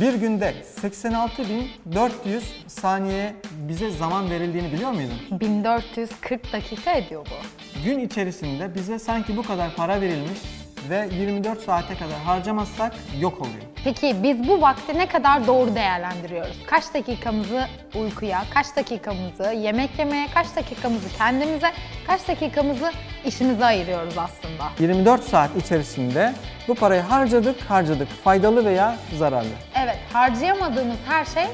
Bir günde 86.400 saniye bize zaman verildiğini biliyor muydun? 1440 dakika ediyor bu. Gün içerisinde bize sanki bu kadar para verilmiş ve 24 saate kadar harcamazsak yok oluyor. Peki biz bu vakti ne kadar doğru değerlendiriyoruz? Kaç dakikamızı uykuya, kaç dakikamızı yemek yemeye, kaç dakikamızı kendimize, kaç dakikamızı işimize ayırıyoruz aslında? 24 saat içerisinde bu parayı harcadık, harcadık. Faydalı veya zararlı. Evet, harcayamadığımız her şey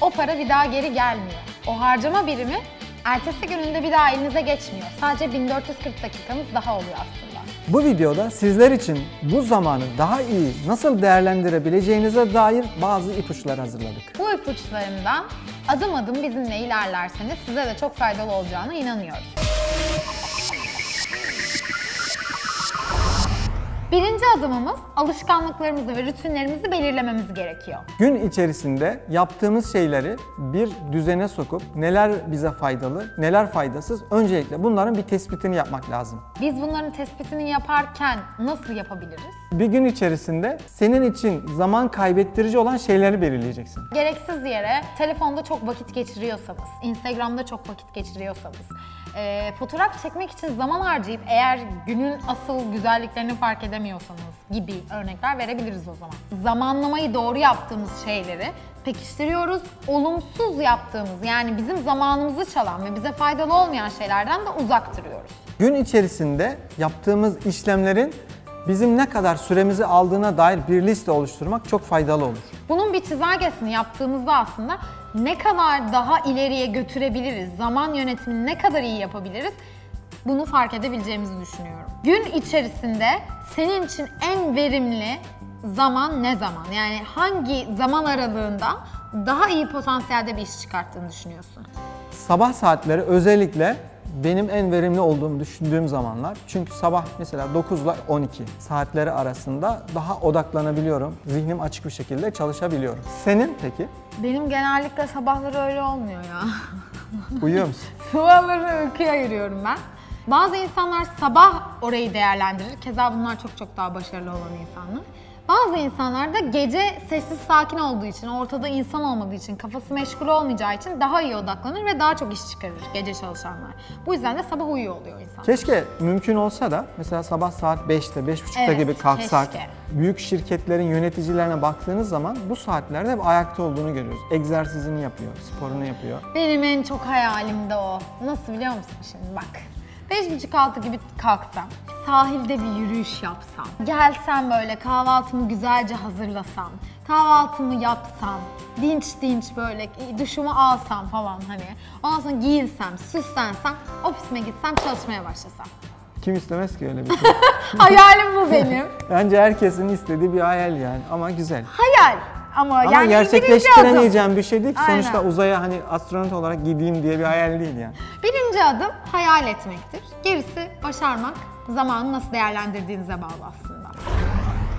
o para bir daha geri gelmiyor. O harcama birimi ertesi gününde bir daha elinize geçmiyor. Sadece 1440 dakikamız daha oluyor aslında. Bu videoda sizler için bu zamanı daha iyi nasıl değerlendirebileceğinize dair bazı ipuçları hazırladık. Bu ipuçlarından adım adım bizimle ilerlerseniz size de çok faydalı olacağına inanıyoruz. Birinci adımımız alışkanlıklarımızı ve rutinlerimizi belirlememiz gerekiyor. Gün içerisinde yaptığımız şeyleri bir düzene sokup neler bize faydalı, neler faydasız öncelikle bunların bir tespitini yapmak lazım. Biz bunların tespitini yaparken nasıl yapabiliriz? Bir gün içerisinde senin için zaman kaybettirici olan şeyleri belirleyeceksin. Gereksiz yere telefonda çok vakit geçiriyorsanız, Instagram'da çok vakit geçiriyorsanız, e, fotoğraf çekmek için zaman harcayıp eğer günün asıl güzelliklerini fark edemiyorsanız gibi örnekler verebiliriz o zaman. Zamanlamayı doğru yaptığımız şeyleri pekiştiriyoruz. Olumsuz yaptığımız yani bizim zamanımızı çalan ve bize faydalı olmayan şeylerden de uzak duruyoruz. Gün içerisinde yaptığımız işlemlerin bizim ne kadar süremizi aldığına dair bir liste oluşturmak çok faydalı olur. Bunun bir çizelgesini yaptığımızda aslında ne kadar daha ileriye götürebiliriz, zaman yönetimini ne kadar iyi yapabiliriz bunu fark edebileceğimizi düşünüyorum. Gün içerisinde senin için en verimli zaman ne zaman? Yani hangi zaman aralığında daha iyi potansiyelde bir iş çıkarttığını düşünüyorsun? Sabah saatleri özellikle benim en verimli olduğumu düşündüğüm zamanlar. Çünkü sabah mesela 9 ile 12 saatleri arasında daha odaklanabiliyorum. Zihnim açık bir şekilde çalışabiliyorum. Senin peki? Benim genellikle sabahları öyle olmuyor ya. Uyuyor musun? Sabahları uykuya ayırıyorum ben. Bazı insanlar sabah orayı değerlendirir. Keza bunlar çok çok daha başarılı olan insanlar. Bazı insanlar da gece sessiz sakin olduğu için, ortada insan olmadığı için, kafası meşgul olmayacağı için daha iyi odaklanır ve daha çok iş çıkarır gece çalışanlar. Bu yüzden de sabah uyuyor oluyor insan. Keşke mümkün olsa da mesela sabah saat 5'te, 5.30'da Evet, gibi kalksak. keşke. Büyük şirketlerin yöneticilerine baktığınız zaman bu saatlerde hep ayakta olduğunu görüyoruz. Egzersizini yapıyor, sporunu yapıyor. Benim en çok hayalim de o. Nasıl biliyor musun şimdi bak. Beş buçuk altı gibi kalksam, sahilde bir yürüyüş yapsam, gelsem böyle kahvaltımı güzelce hazırlasam, kahvaltımı yapsam, dinç dinç böyle duşumu alsam falan hani. Ondan sonra giyinsem, süslensem, ofisime gitsem, çalışmaya başlasam. Kim istemez ki öyle bir şey? Hayalim bu benim. Bence herkesin istediği bir hayal yani ama güzel. Hayal. Ama, Ama yani gerçekleştiremeyeceğim bir şey değil ki. Aynen. Sonuçta uzaya hani astronot olarak gideyim diye bir hayal değil yani. Birinci adım hayal etmektir. Gerisi başarmak, zamanı nasıl değerlendirdiğinize bağlı aslında.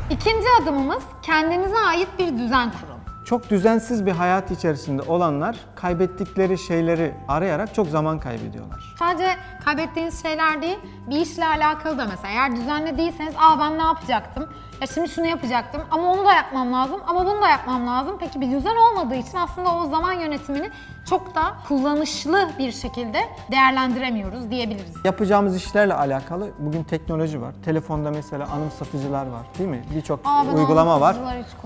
İkinci adımımız kendinize ait bir düzen kurun. Çok düzensiz bir hayat içerisinde olanlar kaybettikleri şeyleri arayarak çok zaman kaybediyorlar. Sadece kaybettiğiniz şeyler değil, bir işle alakalı da mesela eğer düzenli değilseniz aa ben ne yapacaktım? Ya şimdi şunu yapacaktım ama onu da yapmam lazım ama bunu da yapmam lazım. Peki bir düzen olmadığı için aslında o zaman yönetimini çok da kullanışlı bir şekilde değerlendiremiyoruz diyebiliriz. Yapacağımız işlerle alakalı bugün teknoloji var. Telefonda mesela anımsatıcılar var değil mi? Birçok uygulama var.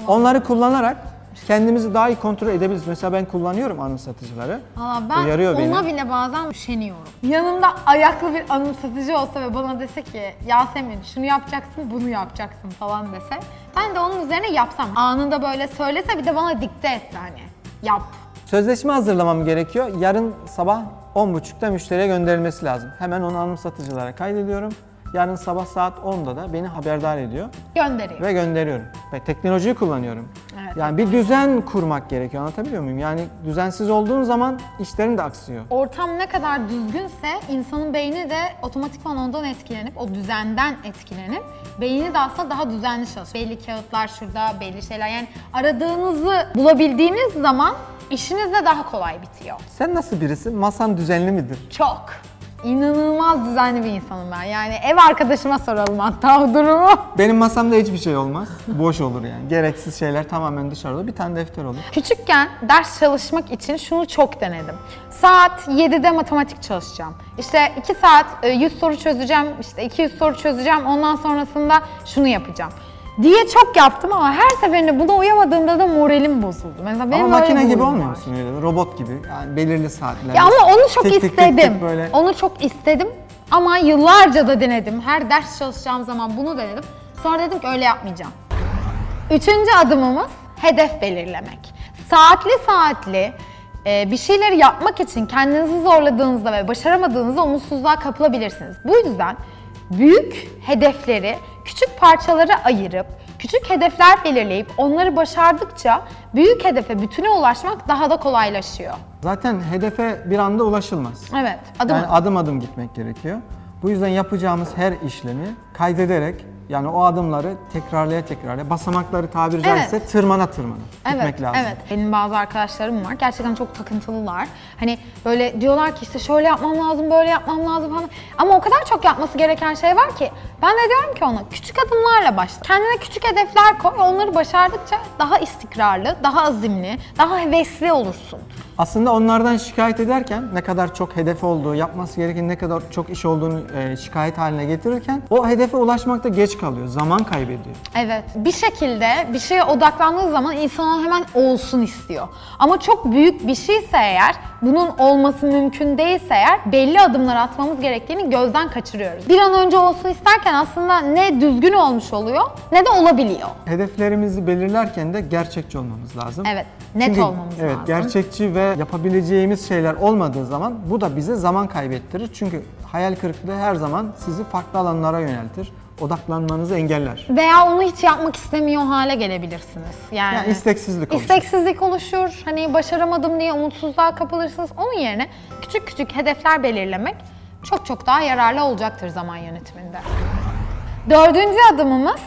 Onları kullanarak kendimizi daha iyi kontrol edebiliriz. Mesela ben kullanıyorum anımsatıcıları. Valla ben Uyarıyor beni. ona bile bazen üşeniyorum. Yanımda ayaklı bir anımsatıcı olsa ve bana dese ki Yasemin şunu yapacaksın, bunu yapacaksın falan dese. Ben de onun üzerine yapsam. Anında böyle söylese bir de bana dikte etse hani. Yap. Sözleşme hazırlamam gerekiyor. Yarın sabah 10.30'da müşteriye gönderilmesi lazım. Hemen onu anımsatıcılara kaydediyorum. Yarın sabah saat 10'da da beni haberdar ediyor Gönderiyor. ve gönderiyorum. Ve teknolojiyi kullanıyorum. Yani bir düzen kurmak gerekiyor. Anlatabiliyor muyum? Yani düzensiz olduğun zaman işlerin de aksıyor. Ortam ne kadar düzgünse insanın beyni de otomatikman ondan etkilenip, o düzenden etkilenip beyni de aslında daha düzenli çalışıyor. Belli kağıtlar şurada, belli şeyler yani aradığınızı bulabildiğiniz zaman işiniz de daha kolay bitiyor. Sen nasıl birisin? Masan düzenli midir? Çok. İnanılmaz düzenli bir insanım ben. Yani ev arkadaşıma soralım hatta o durumu. Benim masamda hiçbir şey olmaz. Boş olur yani. Gereksiz şeyler tamamen dışarıda. Bir tane defter olur. Küçükken ders çalışmak için şunu çok denedim. Saat 7'de matematik çalışacağım. İşte 2 saat e, 100 soru çözeceğim, işte 200 soru çözeceğim. Ondan sonrasında şunu yapacağım. Diye çok yaptım ama her seferinde buna uyamadığımda da moralim bozuldu. Mesela benim Ama makine bir gibi huyum olmuyor var. musun öyle? Robot gibi. Yani belirli saatler. Ya ama onu çok Tık tık tık istedim. tık böyle. Onu çok istedim ama yıllarca da denedim. Her ders çalışacağım zaman bunu denedim. Sonra dedim ki öyle yapmayacağım. Üçüncü adımımız hedef belirlemek. Saatli saatli e, bir şeyleri yapmak için kendinizi zorladığınızda ve başaramadığınızda umutsuzluğa kapılabilirsiniz. Bu yüzden büyük hedefleri küçük parçalara ayırıp küçük hedefler belirleyip onları başardıkça büyük hedefe bütüne ulaşmak daha da kolaylaşıyor. Zaten hedefe bir anda ulaşılmaz. Evet, adım yani adım adım gitmek gerekiyor. Bu yüzden yapacağımız her işlemi kaydederek yani o adımları tekrarlaya tekrarlaya basamakları tabiri caizse tırmana tırmana gitmek Evet, lazım. evet. Benim bazı arkadaşlarım var. Gerçekten çok takıntılılar. Hani böyle diyorlar ki işte şöyle yapmam lazım, böyle yapmam lazım falan. Ama o kadar çok yapması gereken şey var ki ben de diyorum ki ona küçük adımlarla başla. Kendine küçük hedefler koy. Onları başardıkça daha istikrarlı, daha azimli, daha hevesli olursun. Aslında onlardan şikayet ederken ne kadar çok hedefi olduğu, yapması gereken ne kadar çok iş olduğunu e, şikayet haline getirirken o hedefe ulaşmakta geç kalıyor, zaman kaybediyor. Evet. Bir şekilde bir şeye odaklandığı zaman insan hemen olsun istiyor. Ama çok büyük bir şeyse eğer, bunun olması mümkün değilse eğer belli adımlar atmamız gerektiğini gözden kaçırıyoruz. Bir an önce olsun isterken aslında ne düzgün olmuş oluyor ne de olabiliyor. Hedeflerimizi belirlerken de gerçekçi olmamız lazım. Evet, net Çünkü, olmamız evet, lazım. gerçekçi ve yapabileceğimiz şeyler olmadığı zaman bu da bize zaman kaybettirir. Çünkü hayal kırıklığı her zaman sizi farklı alanlara yöneltir. Odaklanmanızı engeller. Veya onu hiç yapmak istemiyor hale gelebilirsiniz. Yani, Yani isteksizlik oluşur. İsteksizlik oluşur. Hani başaramadım diye umutsuzluğa kapılırsınız. Onun yerine küçük küçük hedefler belirlemek çok çok daha yararlı olacaktır zaman yönetiminde. Dördüncü adımımız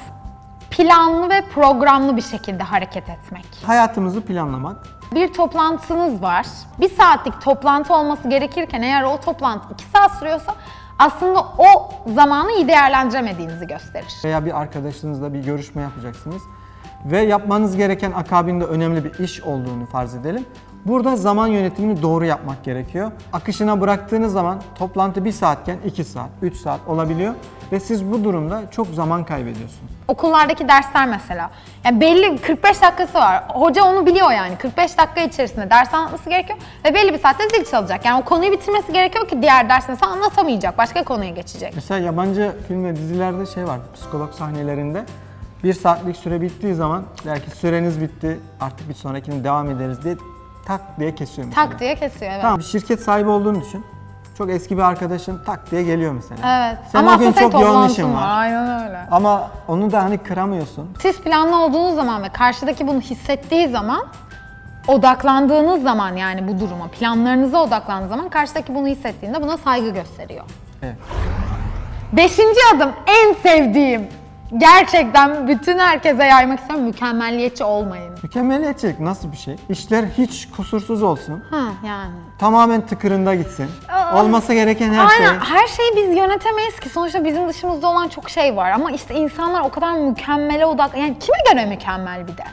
planlı ve programlı bir şekilde hareket etmek. Hayatımızı planlamak. Bir toplantınız var. Bir saatlik toplantı olması gerekirken eğer o toplantı iki saat sürüyorsa aslında o zamanı iyi değerlendiremediğinizi gösterir. veya bir arkadaşınızla bir görüşme yapacaksınız ve yapmanız gereken akabinde önemli bir iş olduğunu farz edelim. Burada zaman yönetimini doğru yapmak gerekiyor. Akışına bıraktığınız zaman toplantı 1 saatken 2 saat, 3 saat olabiliyor ve siz bu durumda çok zaman kaybediyorsunuz. Okullardaki dersler mesela. Yani belli 45 dakikası var. Hoca onu biliyor yani. 45 dakika içerisinde ders anlatması gerekiyor ve belli bir saatte zil çalacak. Yani o konuyu bitirmesi gerekiyor ki diğer dersinde sen anlatamayacak. Başka konuya geçecek. Mesela yabancı film ve dizilerde şey var, psikolog sahnelerinde bir saatlik süre bittiği zaman der ki süreniz bitti artık bir sonrakine devam ederiz diye tak diye kesiyor mesela. Tak diye kesiyor evet. Tamam bir şirket sahibi olduğunu düşün. Çok eski bir arkadaşın tak diye geliyor mesela. Evet. Sen Ama o gün aslında çok senin yoğun toplantın işin var. Aynen öyle. Ama onu da hani kıramıyorsun. Siz planlı olduğunuz zaman ve karşıdaki bunu hissettiği zaman odaklandığınız zaman yani bu duruma, planlarınıza odaklandığınız zaman karşıdaki bunu hissettiğinde buna saygı gösteriyor. Evet. Beşinci adım en sevdiğim. Gerçekten bütün herkese yaymak istiyorum. Mükemmelliyetçi olmayın. Mükemmeliyetçilik nasıl bir şey? İşler hiç kusursuz olsun. Ha yani. Tamamen tıkırında gitsin. Aa. Olması gereken her Aynen. şey. Her şeyi biz yönetemeyiz ki. Sonuçta bizim dışımızda olan çok şey var. Ama işte insanlar o kadar mükemmele odak... Yani kime göre mükemmel bir de?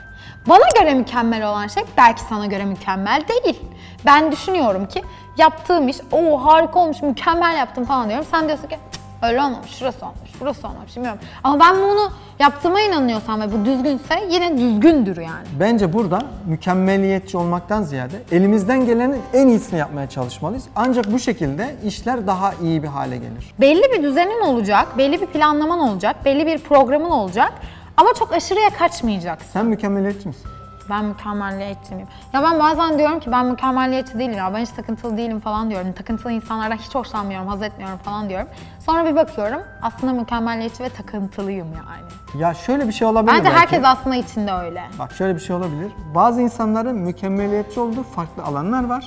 Bana göre mükemmel olan şey belki sana göre mükemmel değil. Ben düşünüyorum ki yaptığım iş, o harika olmuş, mükemmel yaptım falan diyorum. Sen diyorsun ki "Cık, öyle olmamış, şurası olmuş, burası olmamış bilmiyorum. Ama ben bunu yaptığıma inanıyorsam ve bu düzgünse yine düzgündür yani. Bence burada mükemmeliyetçi olmaktan ziyade elimizden gelenin en iyisini yapmaya çalışmalıyız. Ancak bu şekilde işler daha iyi bir hale gelir. Belli bir düzenin olacak, belli bir planlaman olacak, belli bir programın olacak. Ama çok aşırıya kaçmayacaksın. Sen mükemmeliyetçi misin? Ben mükemmelliyetçi miyim? Ya ben bazen diyorum ki ben mükemmelliyetçi değilim ya ben hiç takıntılı değilim falan diyorum. Takıntılı insanlardan hiç hoşlanmıyorum, haz etmiyorum falan diyorum. Sonra bir bakıyorum aslında mükemmelliyetçi ve takıntılıyım yani. Ya şöyle bir şey olabilir Bence belki. herkes aslında içinde öyle. Bak şöyle bir şey olabilir. Bazı insanların mükemmeliyetçi olduğu farklı alanlar var.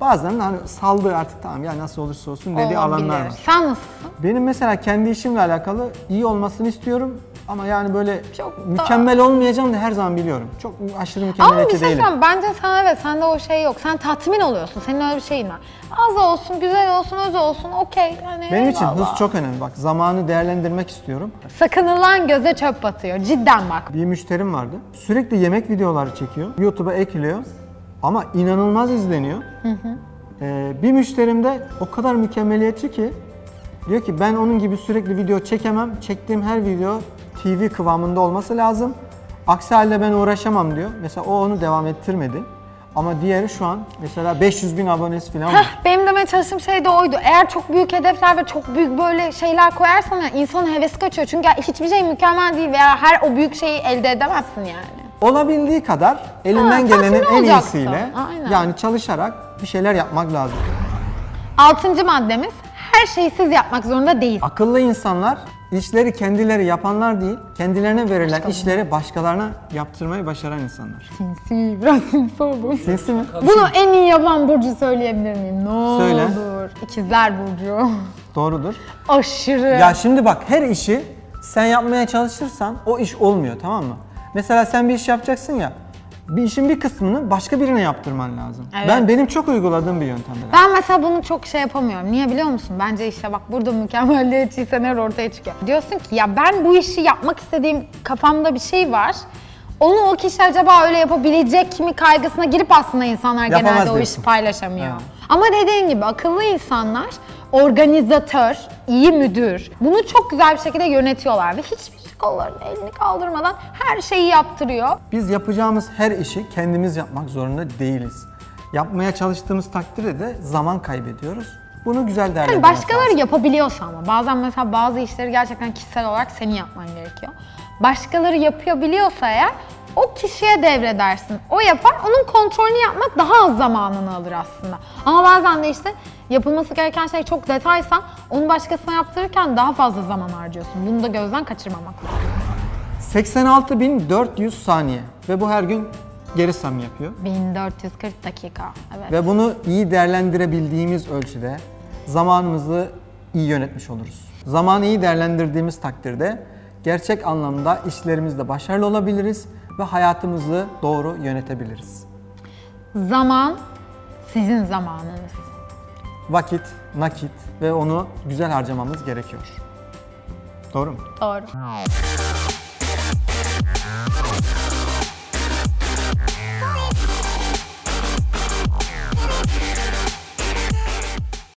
Bazılarının hani saldığı artık tamam ya nasıl olursa olsun dediği alanlar Olabilir. var. Sen nasılsın? Benim mesela kendi işimle alakalı iyi olmasını istiyorum Ama yani böyle Çok da- mükemmel olmayacağım da her zaman biliyorum. Çok aşırı Ama bir mükemmeliyetçi şey değilim. söyleyeyim. Bence sen evet sende o şey yok. Sen tatmin oluyorsun. Senin öyle bir şeyin var. Az olsun, güzel olsun, öz olsun. Okey. Yani Benim için eyvallah. hız çok önemli. Bak zamanı değerlendirmek istiyorum. Sakınılan göze çöp batıyor. Cidden bak. Bir müşterim vardı. Sürekli yemek videoları çekiyor. YouTube'a ekliyor. Ama inanılmaz izleniyor. Ee, bir müşterim de o kadar mükemmeliyetçi ki diyor ki ben onun gibi sürekli video çekemem. Çektiğim her video TV kıvamında olması lazım. Aksi halde ben uğraşamam diyor. Mesela o onu devam ettirmedi. Ama diğeri şu an mesela 500 bin abonesi falan var. Heh, benim demeye çalıştığım şey de oydu. Eğer çok büyük hedefler ve çok büyük böyle şeyler koyarsan ya insanın hevesi kaçıyor. Çünkü hiçbir şey mükemmel değil veya her o büyük şeyi elde edemezsin yani. Olabildiği kadar elinden Ha, gelenin tatmin en olacaksın. iyisiyle Aynen. yani çalışarak bir şeyler yapmak lazım. Altıncı maddemiz her şeyi siz yapmak zorunda değil. Akıllı insanlar işleri kendileri yapanlar değil, kendilerine verilen işleri başkalarına yaptırmayı başaran insanlar. Sinsi, biraz sinsi oldu. Sinsi mi? Bunu en iyi yapan Burcu söyleyebilir miyim? Ne Söyle. olur. İkizler Burcu. Doğrudur. Aşırı. Ya şimdi bak her işi sen yapmaya çalışırsan o iş olmuyor tamam mı? Mesela sen bir iş yapacaksın ya, bir işin bir kısmını başka birine yaptırman lazım. Evet. Ben benim çok uyguladığım bir yöntemdir. Ben mesela bunu çok şey yapamıyorum. Niye biliyor musun? Bence işte bak burada mükemmelliyetçiysen her ortaya çıkıyor. Diyorsun ki ya ben bu işi yapmak istediğim kafamda bir şey var. Onu o kişi acaba öyle yapabilecek mi kaygısına girip aslında insanlar Yapamaz genelde o diyorsun. işi paylaşamıyor. Evet. Ama dediğin gibi akıllı insanlar organizatör, iyi müdür bunu çok güzel bir şekilde yönetiyorlar ve hiçbir kollarını elini kaldırmadan her şeyi yaptırıyor. Biz yapacağımız her işi kendimiz yapmak zorunda değiliz. Yapmaya çalıştığımız takdirde de zaman kaybediyoruz. Bunu güzel Yani değerlendirmek başkaları lazım. yapabiliyorsa ama bazen mesela bazı işleri gerçekten kişisel olarak senin yapman gerekiyor. Başkaları yapabiliyorsa eğer o kişiye devredersin. O yapar, onun kontrolünü yapmak daha az zamanını alır aslında. Ama bazen de işte yapılması gereken şey çok detaysa onu başkasına yaptırırken daha fazla zaman harcıyorsun. Bunu da gözden kaçırmamak lazım. 86.400 saniye ve bu her gün geri sayım yapıyor. 1440 dakika. Evet. Ve bunu iyi değerlendirebildiğimiz ölçüde zamanımızı iyi yönetmiş oluruz. Zamanı iyi değerlendirdiğimiz takdirde gerçek anlamda işlerimizde başarılı olabiliriz ve hayatımızı doğru yönetebiliriz. Zaman sizin zamanınız. Vakit, nakit ve onu güzel harcamamız gerekiyor. Doğru mu? Doğru.